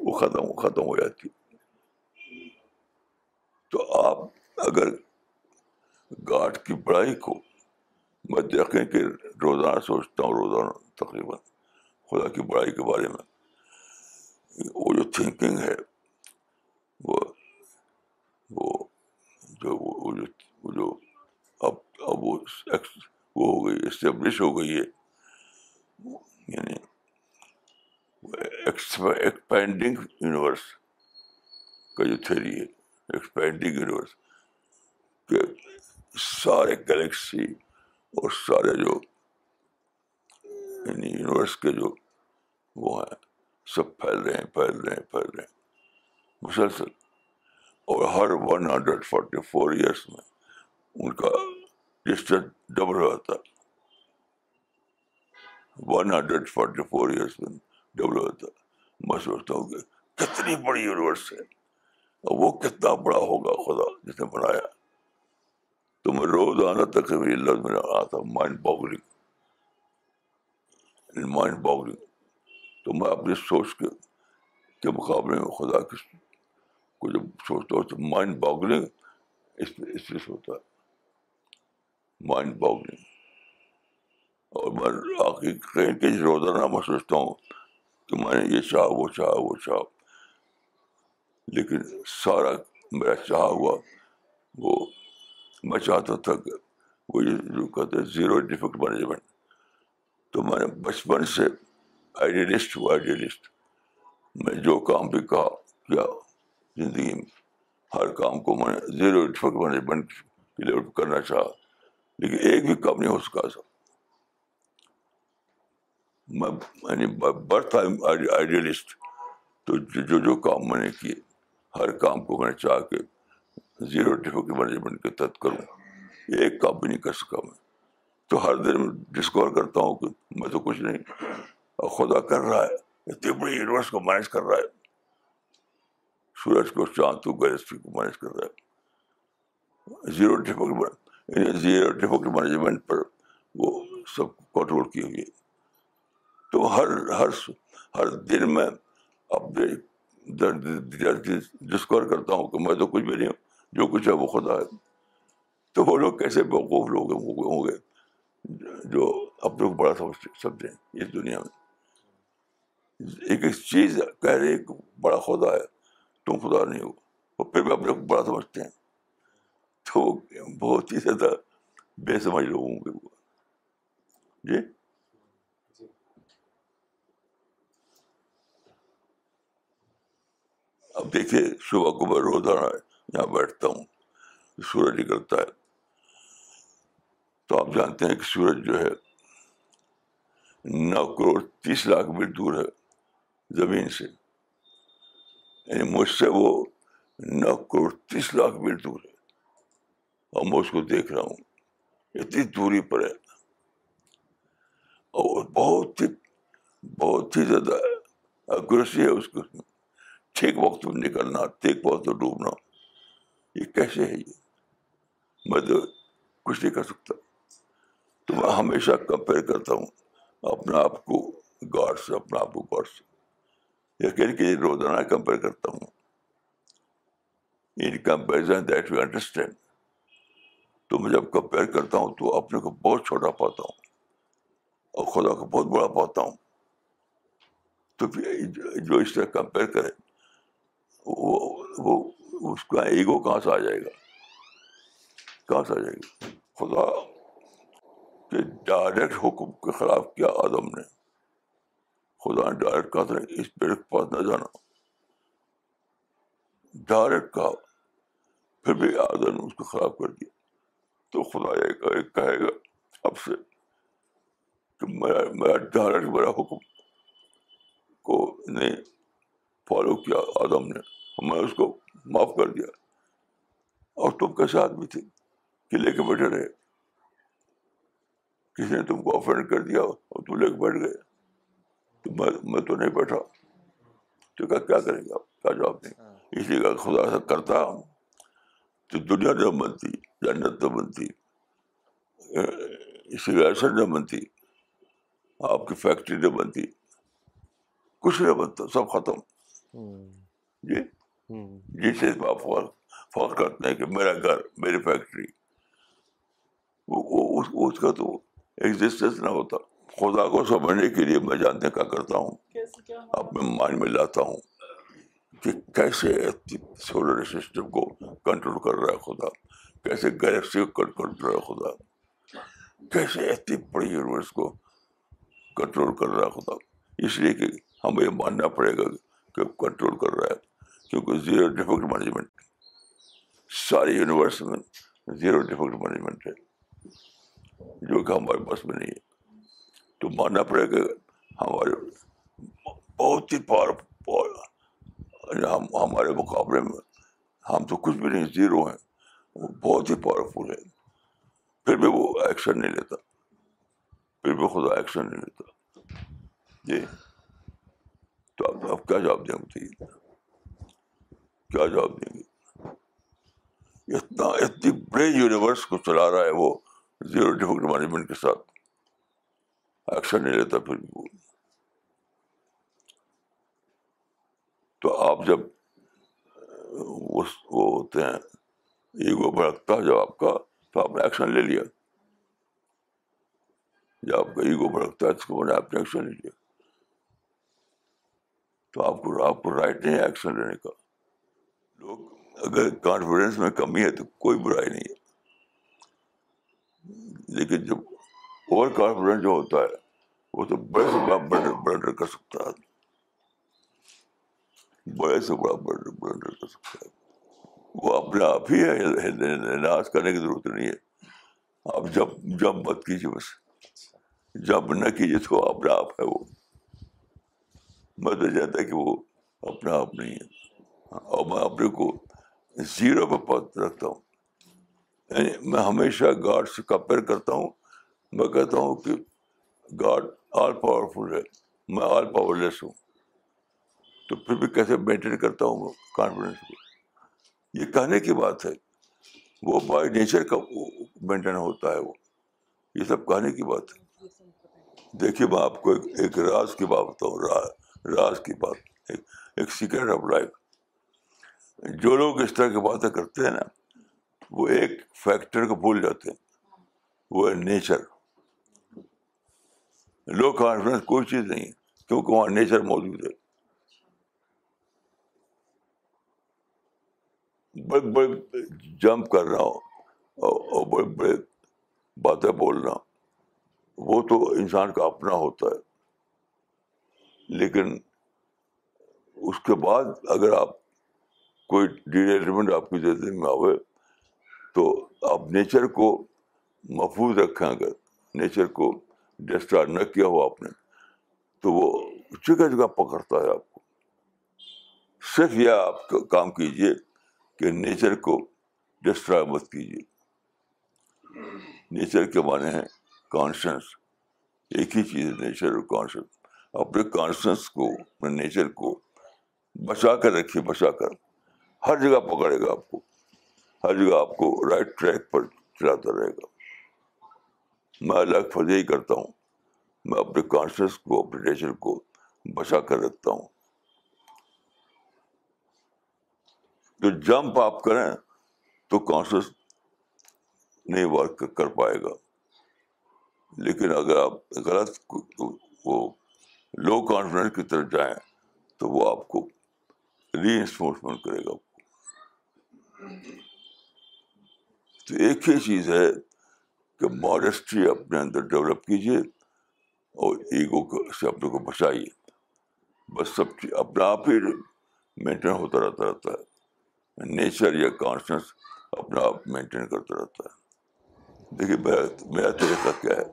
وہ ختم ختم ہو جاتی۔ تو آپ اگر گاٹ کی بڑائی کو میں دیکھیں کہ روزانہ سوچتا ہوں، روزانہ تقریباً خدا کی بڑائی کے بارے میں۔ وہ جو تھنکنگ ہے، وہ وہ جو وہ جو وہ جو اب اب وہ وہ ہو گئی اسٹیبلش ہو گئی ہے یعنی ایکسپینڈنگ یونیورس کا جو تھیری ہے ایکسپینڈنگ یونیورس کہ سارے گلیکسی اور سارے جو یعنی یونیورس کے جو وہ ہیں، سب پھیل رہے ہیں، پھیل رہے ہیں، پھیل رہے ہیں۔ مسلسل۔ اور ہر one hundred forty four years میں ان کا ڈسٹینس ڈبل ہوتا one hundred forty four years میں ڈبل ہوتا میں سوچتا ہوں کہ کتنی بڑی یونیورس ہے۔ اور وہ کتنا بڑا ہوگا خدا جس نے بنایا۔ تو میں روز آنا تک لفظ میں آتا مائنڈ باگلنگ مائنڈ باگلنگ تو میں اپنی سوچ کے کے مقابلے میں خدا کی کو جب سوچتا ہوں تو مائنڈ باگلنگ اس پہ اس پہ سوتا ہے مائنڈ باگلنگ اور میں آخر کہیں کہیں روزانہ میں سوچتا ہوں کہ میں نے یہ چاہا، وہ چاہا وہ چاہا۔ لیکن سارا میرا چاہا ہوا وہ میں چاہتا تھا کہ وہ جو کہتے ہیں زیرو ڈیفیکٹ مینجمنٹ تو میں نے بچپن سے آئیڈیلسٹ ہوں آئیڈیلسٹ میں جو کام بھی کہا، کیا زندگی میں ہر کام کو میں نے زیرو افیکٹ مینجمنٹ کے لیول کرنا چاہا، لیکن ایک بھی کام نہیں ہو سکا سر میں یعنی برتھ آئیڈیلسٹ تو جو جو کام میں نے کیے، ہر کام کو میں نے چاہ کے زیرو ڈیفیکٹ مینجمنٹ کے تحت کروں، ایک کام بھی نہیں کر سکا میں۔ تو ہر دن میں ڈسکور کرتا ہوں کہ میں تو کچھ نہیں، اور خدا کر رہا ہے، اتنی بڑی یونیورس کو مینیج کر رہا ہے۔ سورج کو، چاند کو گلیکسی کو مینیج کر رہا ہے۔ زیرو ڈیفیکٹ یعنی زیرو ڈیفیکٹ مینجمنٹ پر وہ سب کنٹرول کی ہوئی ہے۔ تو ہر ہر ہر دن میں اپنے ڈسکور کرتا ہوں کہ میں تو کچھ بھی نہیں ہوں جو کچھ ہے وہ خدا ہے۔ تو وہ لوگ کیسے بیوقوف لوگ ہوں گے جو اپنے کو بڑا سمجھ سمجھیں اس دنیا میں۔ ایک ایک چیز کہہ رہے ایک بڑا خدا ہے، تم خدا نہیں ہو۔ اور پھر بھی اپنے کو بڑا سمجھتے ہیں۔ تو بہت ہی زیادہ بے سمجھ لوگوں کے جی؟ اب دیکھیے صبح کو میں روزانہ یہاں بیٹھتا ہوں سورج نکلتا ہے۔ تو آپ جانتے ہیں کہ سورج جو ہے نو کروڑ تیس لاکھ میل دور ہے زمین سے۔ یعنی مجھ سے وہ نو کروڑ تیس لاکھ میل دور ہے۔ اور میں اس کو دیکھ رہا ہوں، اتنی دوری پر ہے۔ اور بہت ہی بہت ہی زیادہ اگریسی ہے اس کو۔ ٹھیک وقت میں نکلنا، ٹھیک وقت میں ڈوبنا۔ یہ کیسے ہے یہ؟ میں تو کچھ نہیں کر سکتا۔ تو میں ہمیشہ کمپیئر کرتا ہوں اپنے آپ کو گاڈ سے، اپنے آپ کو گاڈ سے۔ یقین کہ روزانہ کمپیئر کرتا ہوں۔ In comparison that you understand تو میں جب کمپیئر کرتا ہوں تو اپنے کو بہت چھوٹا پاتا ہوں اور خدا کو بہت بڑا پاتا ہوں۔ تو پھر جو اس طرح کمپیئر کرے وہ اس کا ایگو کہاں سے آ جائے گا؟ کہاں سے آ جائے گا؟ خدا کے ڈائریکٹ حکم کے خلاف کیا آدم نے؟ خدا نے ڈائریکٹ کہا تھا، اس پیڑ کے پاس نہ جانا۔ ڈائریکٹ کہا، پھر بھی آدم نے اس کو خراب کر دیا۔ تو خدا یہ کہے گا اب سے کہ میرا میرا ڈائریکٹ میرا حکم کو نہیں فالو کیا آدم نے۔ میں اس کو معاف کر دیا۔ اور تم کیسے آدمی تھے کہ لے کے بیٹھے رہے۔ کسی نے تم کو افینڈ کر دیا اور تم لے کے بیٹھ گئے۔ تو میں میں تو نہیں بیٹھا۔ تو کہا کیا کریں گے آپ؟ کیا جواب دیں؟ اس لیے خدا سے کرتا ہوں۔ تو دنیا نہ بنتی جنت نہ بنتی۔ اسی لیے نہ بنتی۔ آپ کی فیکٹری نہ بنتی۔ کچھ نہیں بنتا سب ختم۔ جی؟ جس سے آپ فخر کرتے ہیں کہ میرا گھر میری فیکٹری وہ اس کا تو ایگزسٹنس نہ ہوتا۔ خدا کو سمجھنے کے لیے میں جانتے کیا کرتا ہوں۔ اپنے مائنڈ میں لاتا ہوں کہ کیسے سولر سسٹم کو کنٹرول کر رہا ہے خدا۔ کیسے گلیکسی کو کنٹرول کر رہا ہے خدا۔ کیسے اتنی بڑی یونیورس کو کنٹرول کر رہا ہے خدا۔ اس لیے کہ ہمیں یہ ماننا پڑے گا کہ کنٹرول کر رہا ہے۔ کیونکہ زیرو ڈیفیکٹ مینجمنٹ ساری یونیورس میں زیرو ڈیفیکٹ مینجمنٹ ہے۔ جو کہ ہمارے پاس میں نہیں ہے۔ تو ماننا پڑے گا ہمارے بہت ہی پاور یعنی ہم ہمارے مقابلے میں ہم تو کچھ بھی نہیں زیرو ہیں۔ وہ بہت ہی پاورفل ہے پھر بھی وہ ایکشن نہیں لیتا۔ پھر بھی خدا ایکشن نہیں لیتا۔ جی۔ تو آپ آپ کیا جواب دیں بتائیے کیا جواب دیں گے؟ اتنا اتنی بڑے یونیورس کو چلا رہا ہے وہ زیرو ڈیفیکٹ مینجمنٹ کے ساتھ۔ ایکشن نہیں لیتا پھر بھی وہ۔ تو آپ جب، وہ ہوتے ہیں ایگو بھڑکتا ہے جب آپ کا، تو آپ نے ایکشن لے لیا۔ جب آپ کا ایگو بھڑکتا ہے، اس کو میں آپ نے ایکشن لے لیا۔ تو آپ کو آپ کو رائٹ نہیں ہے ایکشن لینے کا۔ لوگ اگر کانفیڈینس میں کمی ہے تو کوئی برائی نہیں ہے۔ لیکن جب اوور کانفیڈینس جو ہوتا ہے، وہ تو بڑے سے بڑا بلنڈر کر سکتا ہے۔ بڑے سے بڑا بلنڈر کر سکتا ہے۔ وہ اپنے آپ ہی ہے ناز کرنے کی ضرورت نہیں ہے۔ آپ جب جب مت کیجیے بس۔ جب نہ کیجیے، تو اپنا آپ ہے وہ۔ میں تو جانتا کہ وہ اپنا آپ نہیں ہے۔ اور میں اپنے کو زیرو پہ رکھتا ہوں۔ یعنی میں ہمیشہ گاڈ سے کمپیئر کرتا ہوں۔ میں کہتا ہوں کہ گاڈ آل پاورفل ہے، میں آل پاور لیس ہوں۔ تو پھر بھی کیسے مینٹین کرتا ہوں کانفیڈینس کو؟ یہ کہنے کی بات ہے، وہ بائی نیچر کا مینٹین ہوتا ہے وہ۔ یہ سب کہنے کی بات ہے۔ دیکھیے، میں آپ کو ایک راز کی بات بتاؤں۔ راز کی بات ایک سیکرٹ آف لائف۔ جو لوگ اس طرح کی باتیں کرتے ہیں نا، وہ ایک فیکٹر کو بھول جاتے ہیں۔ وہ ہے نیچر لو کانفیڈنس کوئی چیز نہیں کیونکہ وہاں نیچر موجود ہے۔ بڑے بڑے جمپ کر رہا ہوں اور بڑے بڑے باتیں بول رہا ہوں۔ وہ تو انسان کا اپنا ہوتا ہے۔ لیکن اس کے بعد اگر آپ کوئی ڈیولپمنٹ آپ کی زندگی میں آئے تو آپ نیچر کو محفوظ رکھیں اگر نیچر کو ڈسٹرائڈ نہ کیا ہو آپ نے، تو وہ جگہ جگہ پکڑتا ہے آپ کو۔ صرف یہ آپ کام کیجیے کہ نیچر کو ڈسٹرائے مت کیجیے نیچر کے معنی ہیں کانشنس ایک ہی چیز ہے نیچر اور کانشنس اپنے کانشنس کو، اپنے نیچر کو بچا کر رکھیے، بچا کر۔ ہر جگہ پکڑے گا آپ کو۔ ہر جگہ آپ کو رائٹ ٹریک پر چلاتا رہے گا۔ میں الگ فض ہی کرتا ہوں۔ میں اپنے کانشنس کو، اپنے نیچر کو بچا کر رکھتا ہوں۔ جو جمپ آپ کریں تو کانشیس نہیں ورک کر پائے گا۔ لیکن اگر آپ غلط وہ لو کانفیڈنس کی طرف جائیں تو وہ آپ کو ری انفورسمنٹ کرے گا۔ تو ایک ہی چیز ہے کہ ماڈسٹری اپنے اندر ڈیولپ کیجیے اور ایگو سے اپنے کو بچائیے۔ بس سب چیز اپنا آپ ہی مینٹین ہوتا رہتا رہتا ہے۔ نیچر یا کانشنس اپنا آپ مینٹین کرتا رہتا ہے۔ دیکھیے میرا میرا طریقہ کیا ہے؟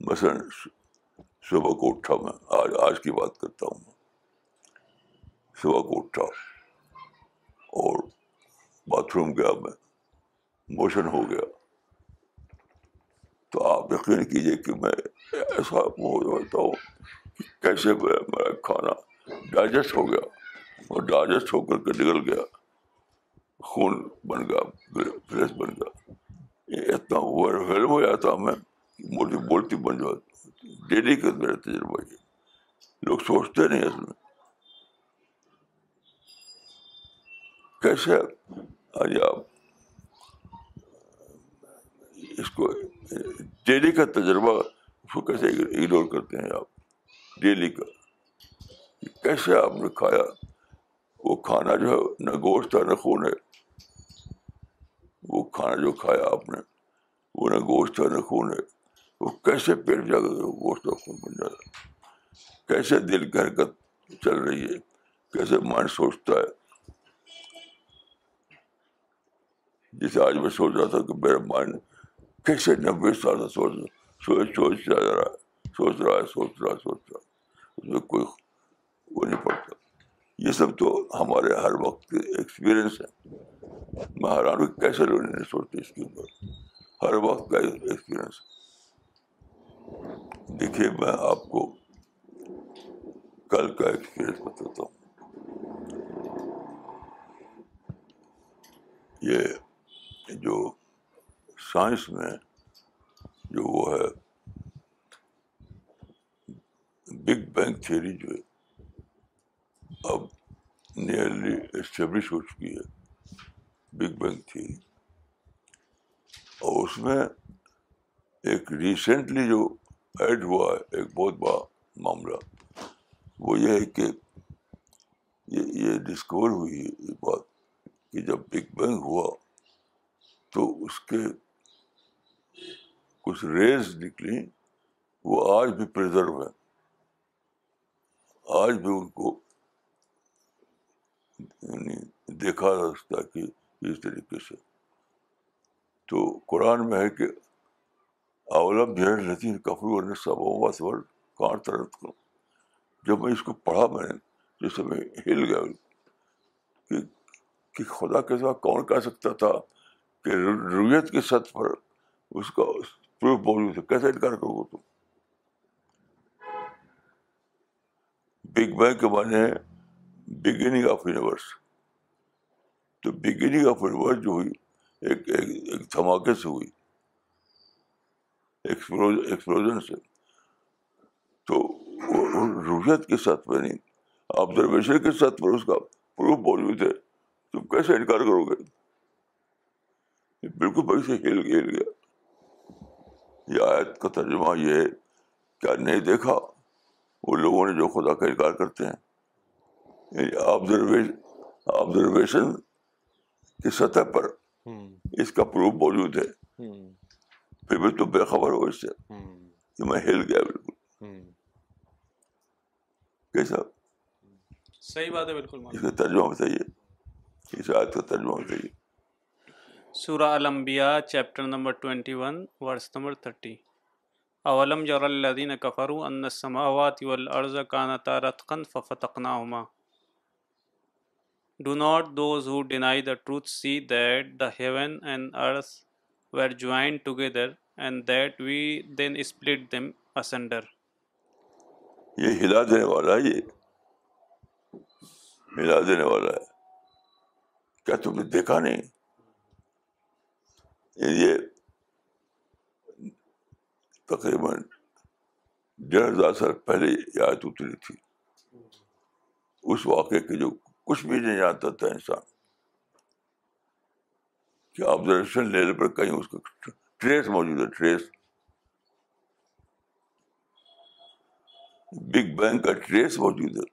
مثلاً صبح کو اٹھا میں، آج آج کی بات کرتا ہوں۔ صبح کو اٹھا۔ اور باتھ روم گیا میں۔ موشن ہو گیا۔ تو آپ یقین کیجیے کہ میں ایسا ہوتا ہوں کہ کیسے میرا کھانا ڈائجسٹ ہو گیا اور ڈائجسٹ ہو کر کے نکل گیا۔ خون بن گیا فریش بن گیا۔ اتنا اوور ہو جاتا میں موٹی بولتی بن جاتی ڈیلی کا میرا تجربہ یہ۔ لوگ سوچتے نہیں اس میں۔ کیسے آج آپ اس کو ڈیلی کا تجربہ اس کو کیسے اگنور کرتے ہیں آپ؟ ڈیلی کا۔ کیسے آپ نے کھایا؟ وہ کھانا جو ہے، نہ گوشت ہے نہ خون ہے۔ وہ کھانا جو کھایا آپ نے، وہ نہ گوشت ہے نہ خون ہے۔ وہ کیسے پیٹ جا کر گوشت کا خون بن جاتا کیسے دل کی حرکت چل رہی ہے؟ کیسے مائنڈ سوچتا ہے؟ جیسے آج میں سوچ رہا تھا کہ میرا مائنڈ کیسے نبے سال سے سوچ سوچ سوچ جا رہا ہے سوچ رہا ہے، سوچ رہا ہے، سوچ رہا ہے۔ اس میں کوئی وہ نہیں پڑتا۔ یہ سب تو ہمارے ہر وقت کے ایکسپیرئنس ہے میں حیران ہوں کیسے لوگ نہیں سوچتے اس کے اوپر؟ ہر وقت کا ایکسپیرئنس دیکھیے، میں آپ کو کل کا ایکسپیرئنس بتاتا ہوں۔ یہ جو سائنس میں جو وہ ہے بگ بینگ تھیوری جو ہے، اب نیئرلی اسٹیبلش ہو چکی ہے بگ بینگ تھیوری اور اس میں ایک ریسنٹلی جو ایڈ ہوا ہے، ایک بہت بڑا معاملہ، وہ یہ ہے کہ یہ یہ ڈسکور ہوئی ہے یہ بات کہ جب بگ بینگ ہوا تو اس کے کچھ ریز نکلی، وہ آج بھی پرزرو ہے آج بھی ان کو یعنی دیکھا جا سکتا کہ اس طریقے سے۔ تو قرآن میں ہے کہ اولم لطین کفرو نے سب ورڈ کہاں ترت کروں جب میں اس کو پڑھا میں نے جیسے میں ہل گیا کہ کہ خدا کے ساتھ کون کہہ سکتا تھا کہ رویت کی سطح پر اس کا پروف موجود ہے کیسے انکار کرو گے تم؟ بگ بینگ کے معنی ہے بگننگ آف یونیورس تو بگننگ آف یونیورس جو ہوئی، ایک ایک دھماکے سے ہوئی ایکسپلوژن سے۔ تو روحیت کے ساتھ میں نہیں آبزرویشن کے ساتھ پر اس کا پروف موجود ہے تم کیسے انکار کرو گے؟ بالکل بڑی سے ہل ہل گیا۔ یہ آیت کا ترجمہ یہ ہے کیا نہیں دیکھا وہ لوگوں نے جو خدا کا انکار کرتے ہیں۔ یعنی آبزرویشن کی سطح پر اس کا پروف موجود ہے۔ پھر بھی تو بے خبر ہو اس سے۔ کہ میں ہل گیا بالکل۔ کیسا؟ صحیح بات ہے بالکل اس کا ترجمہ بتائیے۔ اس آیت کا ترجمہ بتائیے۔ سورہ الانبیاء chapter number twenty one verse number thirty اولم جر الذین کفروا ان السماوات والارض کانتا رتقا ففتقناهما. Do not those who deny the truth see that the heaven and earth were joined together and that we then split them asunder? یہ ہلا دینے والا ہے، یہ۔ ہلا دینے والا ہے۔ کیا تم نے دیکھا نہیں؟ یہ تقریباً ڈیڑھ ہزار سال پہلے یہ آیت اتری تھی۔ اس واقعے کے جو کچھ بھی نہیں جانتا تھا انسان، کہ آبزرویشن لیول پر کہیں اس کا ٹریس موجود ہے ٹریس بگ بینگ کا ٹریس موجود ہے۔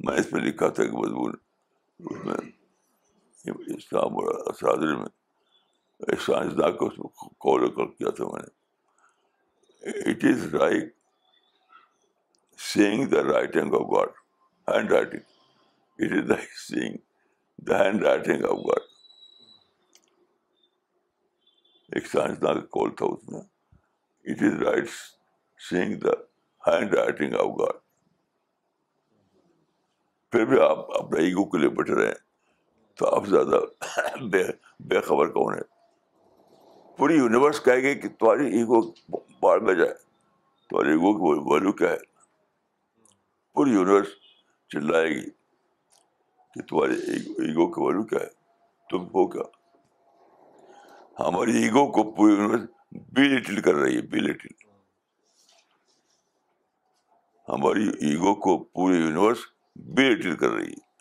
میں اس میں لکھا تھا کہ مضمون اس میں اسلام اور اسرادری میں ایک سائنسداں کو اس میں کال کر کیا تھا میں نے۔ It is right seeing the writing of God hand writing it is like seeing the hand writing of God ایک سائنسداں کا کال تھا اس میں۔ It is right seeing the hand writing of God پھر بھی آپ اپنے ایگو کے لیے بیٹھے رہے۔ ہیں تو آپ زیادہ بے بے خبر کون ہے؟ پوری یونیورس کہے گی کہ تمہاری ایگو باڑ میں جائے۔ تمہاری ایگو کی ویلو کیا ہے؟ پوری یونیورس چلائے گی کہ تمہاری ایگو کی ویلو کیا ہے۔ تم ہو کیا؟ ہماری ایگو کو پوری یونیورس بی لٹل کر رہی ہے بی لٹل ہماری ایگو کو پوری یونیورس بی لٹل کر رہی ہے۔